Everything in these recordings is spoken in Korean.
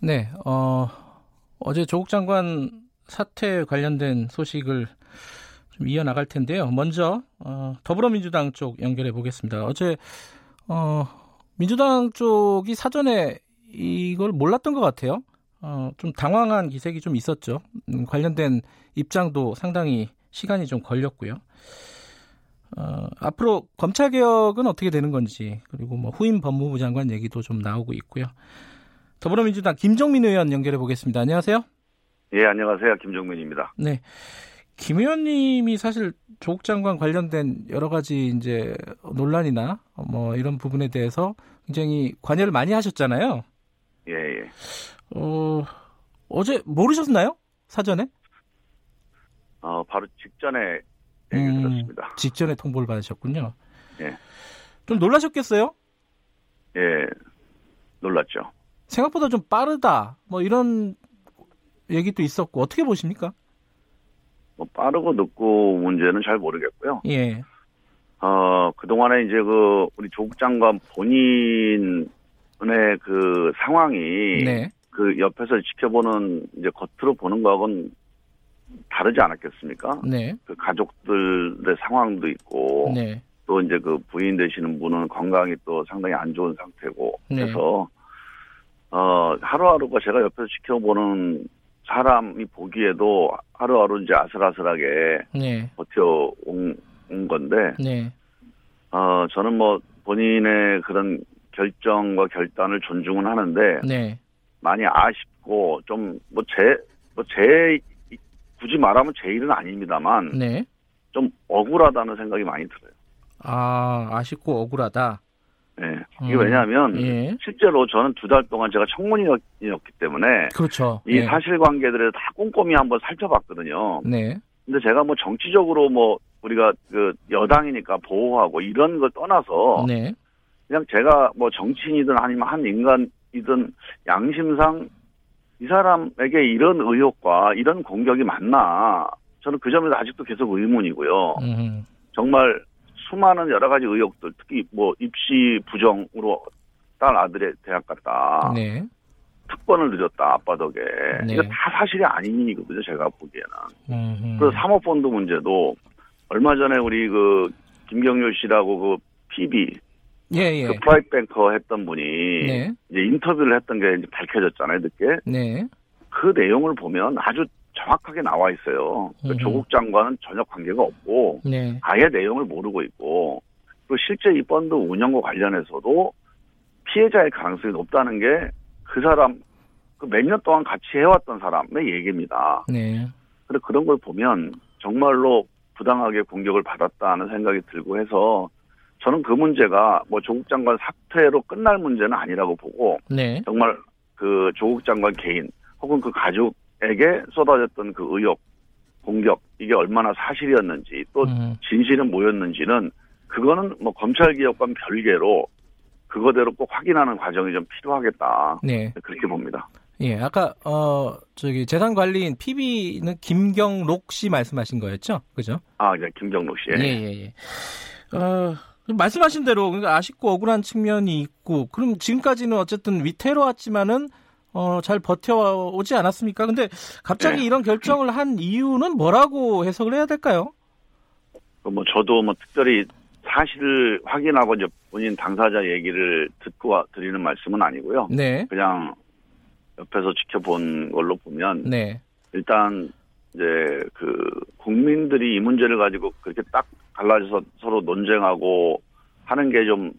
네, 어, 어제 조국 장관 사퇴 관련된 소식을 좀 이어나갈 텐데요. 먼저 어, 더불어민주당 쪽 연결해 보겠습니다. 어제 어, 민주당 쪽이 사전에 이걸 몰랐던 것 같아요. 어, 좀 당황한 기색이 좀 있었죠. 음, 관련된 입장도 상당히 시간이 좀 걸렸고요. 어, 앞으로 검찰 개혁은 어떻게 되는 건지 그리고 뭐 후임 법무부 장관 얘기도 좀 나오고 있고요. 더불어민주당 김종민 의원 연결해 보겠습니다. 안녕하세요. 예, 안녕하세요. 김종민입니다. 네. 김 의원님이 사실 조국 장관 관련된 여러 가지 이제 논란이나 뭐 이런 부분에 대해서 굉장히 관여를 많이 하셨잖아요. 예, 예. 어, 어제 모르셨나요? 사전에? 어, 바로 직전에 얘기 음, 들었습니다. 직전에 통보를 받으셨군요. 예. 좀 놀라셨겠어요? 예, 놀랐죠. 생각보다 좀 빠르다. 뭐 이런 얘기도 있었고 어떻게 보십니까? 뭐 빠르고 늦고 문제는 잘 모르겠고요. 예. 어, 그 동안에 이제 그 우리 조국 장관 본인의 그 상황이 네. 그 옆에서 지켜보는 이제 겉으로 보는 거하고는 다르지 않았겠습니까? 네. 그 가족들의 상황도 있고 네. 또 이제 그 부인 되시는 분은 건강이 또 상당히 안 좋은 상태고 네. 그래서 어 하루하루가 제가 옆에서 지켜보는 사람이 보기에도 하루하루 이제 아슬아슬하게 네. 버텨온 온 건데 네. 어 저는 뭐 본인의 그런 결정과 결단을 존중은 하는데 네. 많이 아쉽고 좀 뭐 제 뭐 제 굳이 말하면 제 일은 아닙니다만 네. 좀 억울하다는 생각이 많이 들어요. 아, 아쉽고 억울하다. 네. 이게 음, 왜냐하면 예. 실제로 저는 두 달 동안 제가 청문이었기 때문에 그렇죠. 이 예. 사실관계들을 다 꼼꼼히 한번 살펴봤거든요. 네. 근데 제가 뭐 정치적으로 뭐 우리가 그 여당이니까 보호하고 이런 걸 떠나서 네. 그냥 제가 뭐 정치인이든 아니면 한 인간이든 양심상 이 사람에게 이런 의혹과 이런 공격이 맞나 저는 그 점에서 아직도 계속 의문이고요. 음. 정말 수많은 여러 가지 의혹들 특히 뭐 입시 부정으로 딸 아들의 대학 갔다 네. 특권을 늦었다 아빠 덕에 네. 이거 다 사실이 아니거든요 제가 보기에는 음. 그래서 사모펀드 문제도 얼마 전에 우리 그 김경록 씨라고 그 PB 예, 예. 그 private banker 했던 분이 네. 이제 인터뷰를 했던 게 이제 밝혀졌잖아요 늦게 네. 그 내용을 보면 아주 정확하게 나와 있어요 그. 조국 장관은 전혀 관계가 없고 네. 아예 내용을 모르고 있고 그리고 실제 이 펀드 운영과 관련해서도 피해자의 가능성이 높다는 게 그 사람 그 몇 년 동안 같이 해왔던 사람의 얘기입니다. 네. 그래 그런 걸 보면 정말로 부당하게 공격을 받았다는 생각이 들고 해서 저는 그 문제가 뭐 조국 장관 사퇴로 끝날 문제는 아니라고 보고 네. 정말 그 조국 장관 개인 혹은 그 가족 에게 쏟아졌던 그 의혹 공격 이게 얼마나 사실이었는지 또 음. 진실은 뭐였는지는 그거는 뭐 검찰 개혁과는 별개로 그거대로 꼭 확인하는 과정이 좀 필요하겠다 네. 그렇게 봅니다. 예. 아까 어 저기 재산 관리인 PB는 김경록 씨 말씀하신 거였죠? 그죠? 아 이제 김경록 씨. 예, 예, 예. 어, 말씀하신 대로 그러니까 아쉽고 억울한 측면이 있고 그럼 지금까지는 어쨌든 위태로웠지만은 어, 잘 버텨오지 않았습니까? 근데 갑자기 네. 이런 결정을 한 이유는 뭐라고 해석을 해야 될까요? 뭐 저도 뭐 특별히 사실을 확인하고 이제 본인 당사자 얘기를 듣고 와- 드리는 말씀은 아니고요. 네. 그냥 옆에서 지켜본 걸로 보면 네. 일단 이제 그 국민들이 이 문제를 가지고 그렇게 딱 갈라져서 서로 논쟁하고 하는 게좀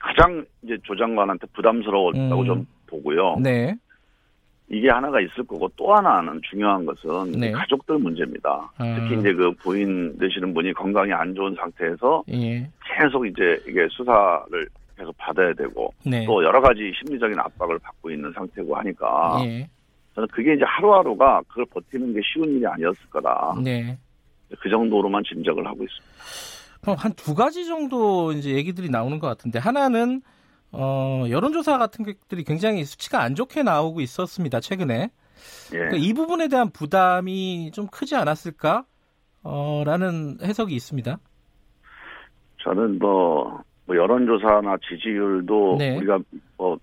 가장 이제 조 장관한테 부담스러웠다고 음. 좀 보고요. 네. 이게 하나가 있을 거고 또 하나는 중요한 것은 네. 가족들 문제입니다. 아. 특히 이제 그 부인 되시는 분이 건강이 안 좋은 상태에서 예. 계속 이제 이게 수사를 계속 계속 받아야 되고 네. 또 여러 가지 심리적인 압박을 받고 있는 상태고 하니까 예. 저는 그게 이제 하루하루가 그걸 버티는 게 쉬운 일이 아니었을 거다. 네. 그 정도로만 짐작을 하고 있습니다. 그럼 한 두 가지 정도 이제 얘기들이 나오는 것 같은데 하나는 어, 여론조사 같은 것들이 굉장히 수치가 안 좋게 나오고 있었습니다 최근에 예. 그러니까 이 부분에 대한 부담이 좀 크지 않았을까? 어, 라는 해석이 있습니다. 저는 뭐, 뭐 여론조사나 지지율도 네. 우리가 뭐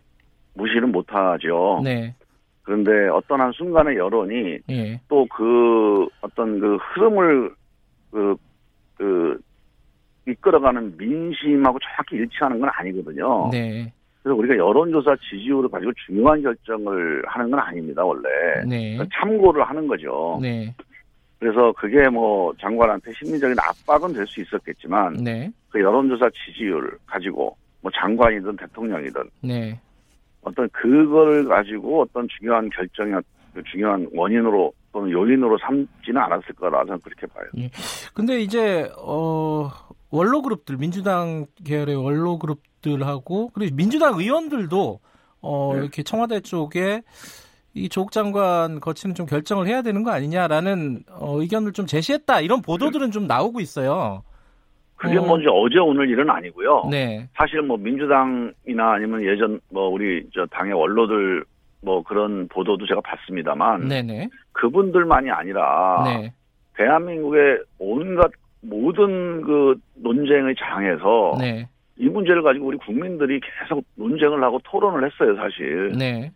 무시는 못하죠. 네, 그런데 어떤 한 순간의 여론이 예, 또그 어떤 그 흐름을 그, 그 이끌어가는 민심하고 정확히 일치하는 건 아니거든요. 네, 그래서 우리가 여론조사 지지율을 가지고 중요한 결정을 하는 건 아닙니다, 원래. 네, 그러니까 참고를 하는 거죠. 네, 그래서 그게 뭐 장관한테 심리적인 압박은 될 수 있었겠지만 네, 그 여론조사 지지율 가지고 뭐 장관이든 대통령이든 네, 어떤 그걸 가지고 어떤 중요한 결정이 그 중요한 원인으로 또는 요인으로 삼지는 않았을 거라 저는 그렇게 봐요. 근데 이제 어 원로 그룹들 민주당 계열의 원로 그룹들하고 그리고 민주당 의원들도 어 네. 이렇게 청와대 쪽에 이 조국 장관 거치는 좀 결정을 해야 되는 거 아니냐라는 어, 의견을 좀 제시했다 이런 보도들은 좀 나오고 있어요. 그게 어. 뭐 어제 오늘 일은 아니고요. 네, 사실 뭐 민주당이나 아니면 예전 뭐 우리 저 당의 원로들 뭐 그런 보도도 제가 봤습니다만 네, 네, 그분들만이 아니라 네, 대한민국의 온갖 모든 그 논쟁의 장에서 네, 이 문제를 가지고 우리 국민들이 계속 논쟁을 하고 토론을 했어요, 사실. 네,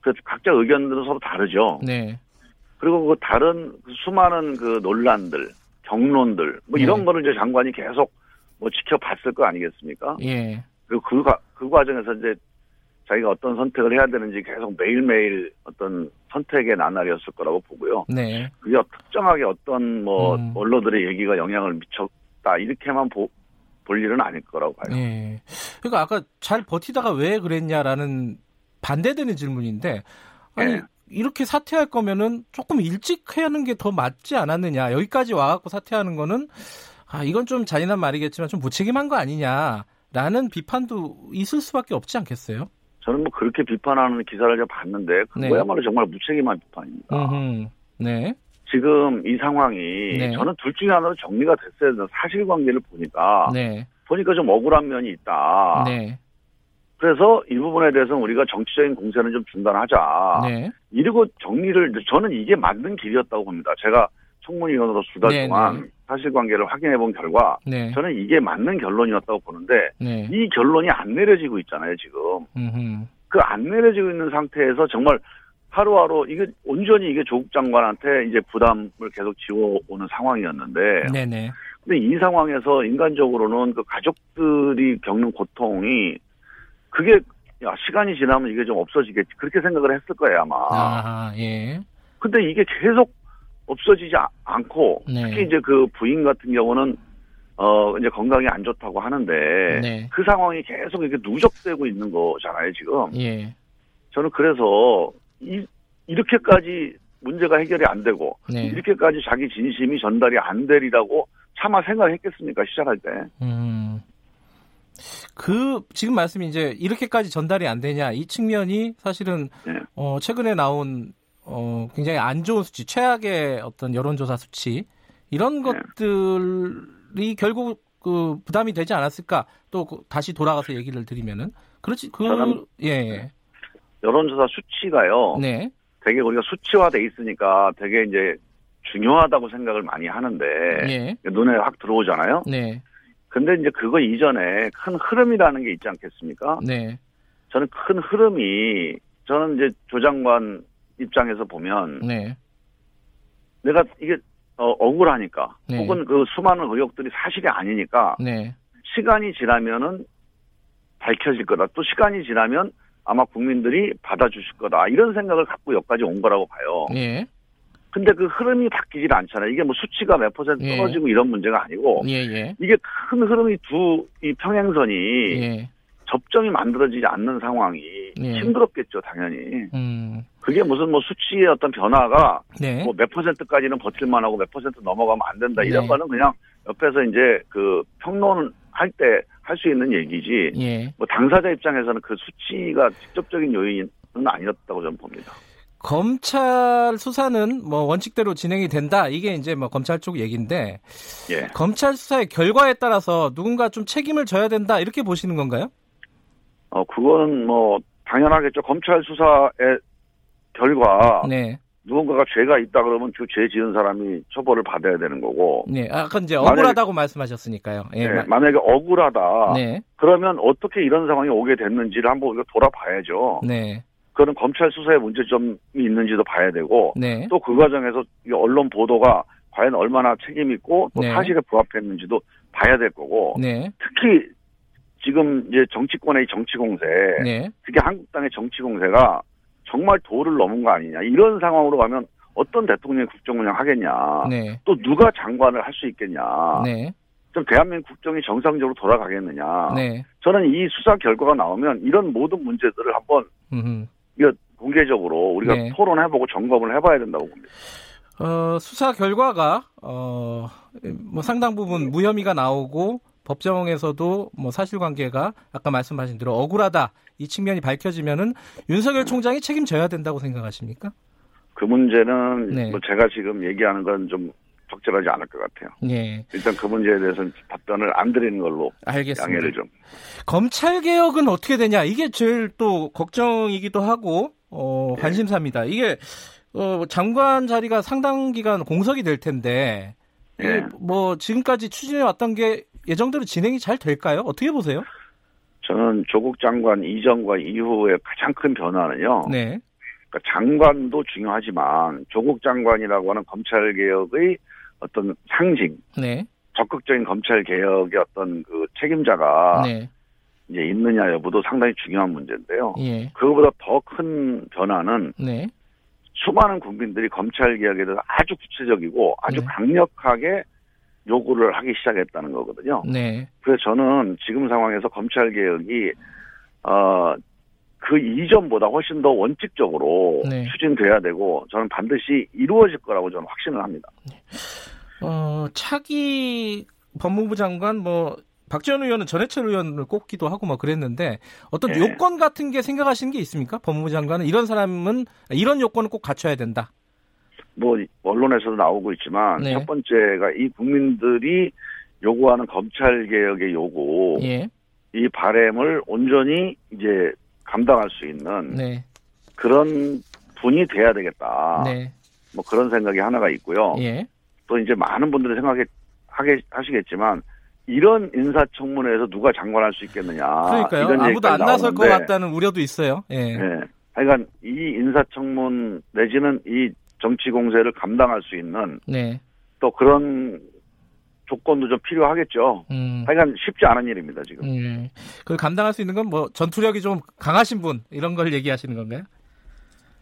그래서 각자 의견들은 서로 다르죠. 네, 그리고 그 다른 그 수많은 그 논란들, 경론들, 뭐 이런 네. 거를 이제 장관이 계속 뭐 지켜봤을 거 아니겠습니까? 예, 그리고 그, 과- 그 과정에서 이제 자기가 어떤 선택을 해야 되는지 계속 매일매일 어떤 선택의 나날이었을 거라고 보고요. 네, 그게 특정하게 어떤 뭐 음. 언론들의 얘기가 영향을 미쳤다 이렇게만 보, 볼 일은 아닐 거라고 봐요. 예. 그러니까 아까 잘 버티다가 왜 그랬냐라는 반대되는 질문인데 아니 예. 이렇게 사퇴할 거면은 조금 일찍 하는 게 더 맞지 않았느냐 여기까지 와갖고 사퇴하는 거는 아 이건 좀 잔인한 말이겠지만 좀 무책임한 거 아니냐라는 비판도 있을 수밖에 없지 않겠어요? 저는 뭐 그렇게 비판하는 기사를 제가 봤는데 네. 그거야말로 정말 무책임한 비판입니다. 음흠. 네, 지금 이 상황이 네. 저는 둘 중에 하나로 정리가 됐어야 되는 사실관계를 보니까 네, 보니까 좀 억울한 면이 있다. 네, 그래서 이 부분에 대해서는 우리가 정치적인 공세는 좀 중단하자. 네, 이러고 정리를 저는 이게 맞는 길이었다고 봅니다. 제가 청문위원으로 수달 네, 동안 네. 사실관계를 확인해 본 결과 네, 저는 이게 맞는 결론이었다고 보는데 네, 이 결론이 안 내려지고 있잖아요 지금. 그 안 내려지고 있는 상태에서 정말 하루하루 이게 온전히 이게 조국 장관한테 이제 부담을 계속 지워 오는 상황이었는데 네, 네, 근데 이 상황에서 인간적으로는 그 가족들이 겪는 고통이 그게 야 시간이 지나면 이게 좀 없어지겠지. 그렇게 생각을 했을 거예요 아마. 아, 예, 근데 이게 계속 없어지지 아- 않고 네. 특히 이제 그 부인 같은 경우는 어 이제 건강이 안 좋다고 하는데 네. 그 상황이 계속 이렇게 누적되고 있는 거잖아요 지금 예, 저는 그래서 이 이렇게까지 문제가 해결이 안 되고 네. 이렇게까지 자기 진심이 전달이 안 되리라고 차마 생각했겠습니까 시작할 때 음. 그 지금 말씀이 이제 이렇게까지 전달이 안 되냐 이 측면이 사실은 네. 어 최근에 나온 어 굉장히 안 좋은 수치 최악의 어떤 여론조사 수치 이런 네. 것들이 결국 그 부담이 되지 않았을까 또그 다시 돌아가서 얘기를 드리면은 그렇지 저는- 그예 예. 여론조사 수치가요 네 되게 우리가 수치화돼 있으니까 되게 이제 중요하다고 생각을 많이 하는데 예. 눈에 확 들어오잖아요. 네, 근데 이제 그거 이전에 큰 흐름이라는 게 있지 않겠습니까? 네, 저는 큰 흐름이 저는 이제 조 장관 입장에서 보면 네, 내가 이게 어, 억울하니까 네. 혹은 그 수많은 의혹들이 사실이 아니니까 네, 시간이 지나면은 밝혀질 거다. 또 시간이 지나면 아마 국민들이 받아주실 거다. 이런 생각을 갖고 여기까지 온 거라고 봐요. 예, 근데 그 흐름이 바뀌질 않잖아요. 이게 뭐 수치가 몇 퍼센트 예. 떨어지고 이런 문제가 아니고 예, 예, 이게 큰 흐름이 두 이 평행선이 예, 접점이 만들어지지 않는 상황이 예. 힘들었겠죠, 당연히. 음, 그게 무슨 뭐 수치의 어떤 변화가 네, 뭐몇 퍼센트까지는 버틸 만 하고 몇 퍼센트 넘어가면 안 된다. 이런 네. 거는 그냥 옆에서 이제 그 평론할 때 할 수 있는 얘기지. 예. 뭐 당사자 입장에서는 그 수치가 직접적인 요인은 아니었다고 저는 봅니다. 검찰 수사는 뭐 원칙대로 진행이 된다. 이게 이제 뭐 검찰 쪽 얘기인데 예. 검찰 수사의 결과에 따라서 누군가 좀 책임을 져야 된다. 이렇게 보시는 건가요? 어, 그거는 뭐 당연하겠죠. 검찰 수사의 결과 네. 누군가가 죄가 있다 그러면 그 죄 지은 사람이 처벌을 받아야 되는 거고. 네. 아까 이제 만약에- 억울하다고 말씀하셨으니까요. 예. 네, 마- 만약에 억울하다. 네. 그러면 어떻게 이런 상황이 오게 됐는지를 한번 우리가 돌아봐야죠. 네. 그거는 검찰 수사에 문제점이 있는지도 봐야 되고 네. 또 그 과정에서 이 언론 보도가 과연 얼마나 책임 있고 또 네. 사실에 부합했는지도 봐야 될 거고 네. 특히 지금 이제 정치권의 정치 공세, 네. 특히 한국당의 정치 공세가 정말 도를 넘은 거 아니냐 이런 상황으로 가면 어떤 대통령이 국정 운영 하겠냐 네. 또 누가 장관을 할 수 있겠냐 네. 좀 대한민국 국정이 정상적으로 돌아가겠느냐 네. 저는 이 수사 결과가 나오면 이런 모든 문제들을 한번 음. 이거 공개적으로 우리가 네. 토론해보고 점검을 해봐야 된다고 봅니다. 어, 수사 결과가 어, 뭐 상당 부분 무혐의가 나오고 법정에서도 뭐 사실관계가 아까 말씀하신 대로 억울하다 이 측면이 밝혀지면은 윤석열 총장이 책임져야 된다고 생각하십니까? 그 문제는 네. 뭐 제가 지금 얘기하는 건 좀 적절하지 않을 것 같아요. 예, 일단 그 문제에 대해서는 답변을 안 드리는 걸로 알겠습니다. 양해를 좀. 검찰 개혁은 어떻게 되냐 이게 제일 또 걱정이기도 하고 어, 네. 관심사입니다. 이게 어, 장관 자리가 상당 기간 공석이 될 텐데 네. 뭐 지금까지 추진해 왔던 게 예정대로 진행이 잘 될까요? 어떻게 보세요? 저는 조국 장관 이전과 이후의 가장 큰 변화는요. 네, 그러니까 장관도 중요하지만 조국 장관이라고 하는 검찰 개혁의 어떤 상징, 네, 적극적인 검찰 개혁의 어떤 그 책임자가 네, 이제 있느냐 여부도 상당히 중요한 문제인데요. 예, 그거보다 더 큰 변화는 네, 수많은 국민들이 검찰 개혁에 대해서 아주 구체적이고 아주 네. 강력하게 요구를 하기 시작했다는 거거든요. 네, 그래서 저는 지금 상황에서 검찰 개혁이 어, 그 이전보다 훨씬 더 원칙적으로 네. 추진돼야 되고 저는 반드시 이루어질 거라고 저는 확신을 합니다. 어, 차기 법무부 장관 뭐 박지원 의원은 전해철 의원을 꼽기도 하고 뭐 그랬는데 어떤 네. 요건 같은 게 생각하시는 게 있습니까? 법무부 장관은 이런 사람은 이런 요건을 꼭 갖춰야 된다. 뭐 언론에서도 나오고 있지만 네. 첫 번째가 이 국민들이 요구하는 검찰 개혁의 요구 예, 이 바램을 온전히 이제 감당할 수 있는 네, 그런 분이 돼야 되겠다. 네, 뭐 그런 생각이 하나가 있고요. 예, 또 이제 많은 분들이 생각해 하게 하시겠지만 이런 인사청문회에서 누가 장관할 수 있겠느냐. 그러니까요. 이런 아무도 안 나설 것 같다는 우려도 있어요. 예, 예. 하여간 이 인사청문 내지는 이 정치 공세를 감당할 수 있는 네, 또 그런 조건도 좀 필요하겠죠. 음. 하여간 쉽지 않은 일입니다 지금. 음, 그걸 감당할 수 있는 건 뭐 전투력이 좀 강하신 분 이런 걸 얘기하시는 건가요?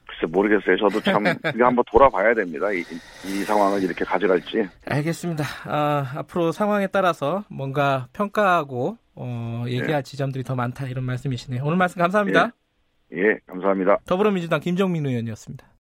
글쎄 모르겠어요. 저도 참 이거 한번 돌아봐야 됩니다. 이, 이 상황을 이렇게 가져갈지. 알겠습니다. 아, 앞으로 상황에 따라서 뭔가 평가하고 어, 네. 얘기할 지점들이 더 많다 이런 말씀이시네요. 오늘 말씀 감사합니다. 예, 감사합니다. 더불어민주당 김정민 의원이었습니다.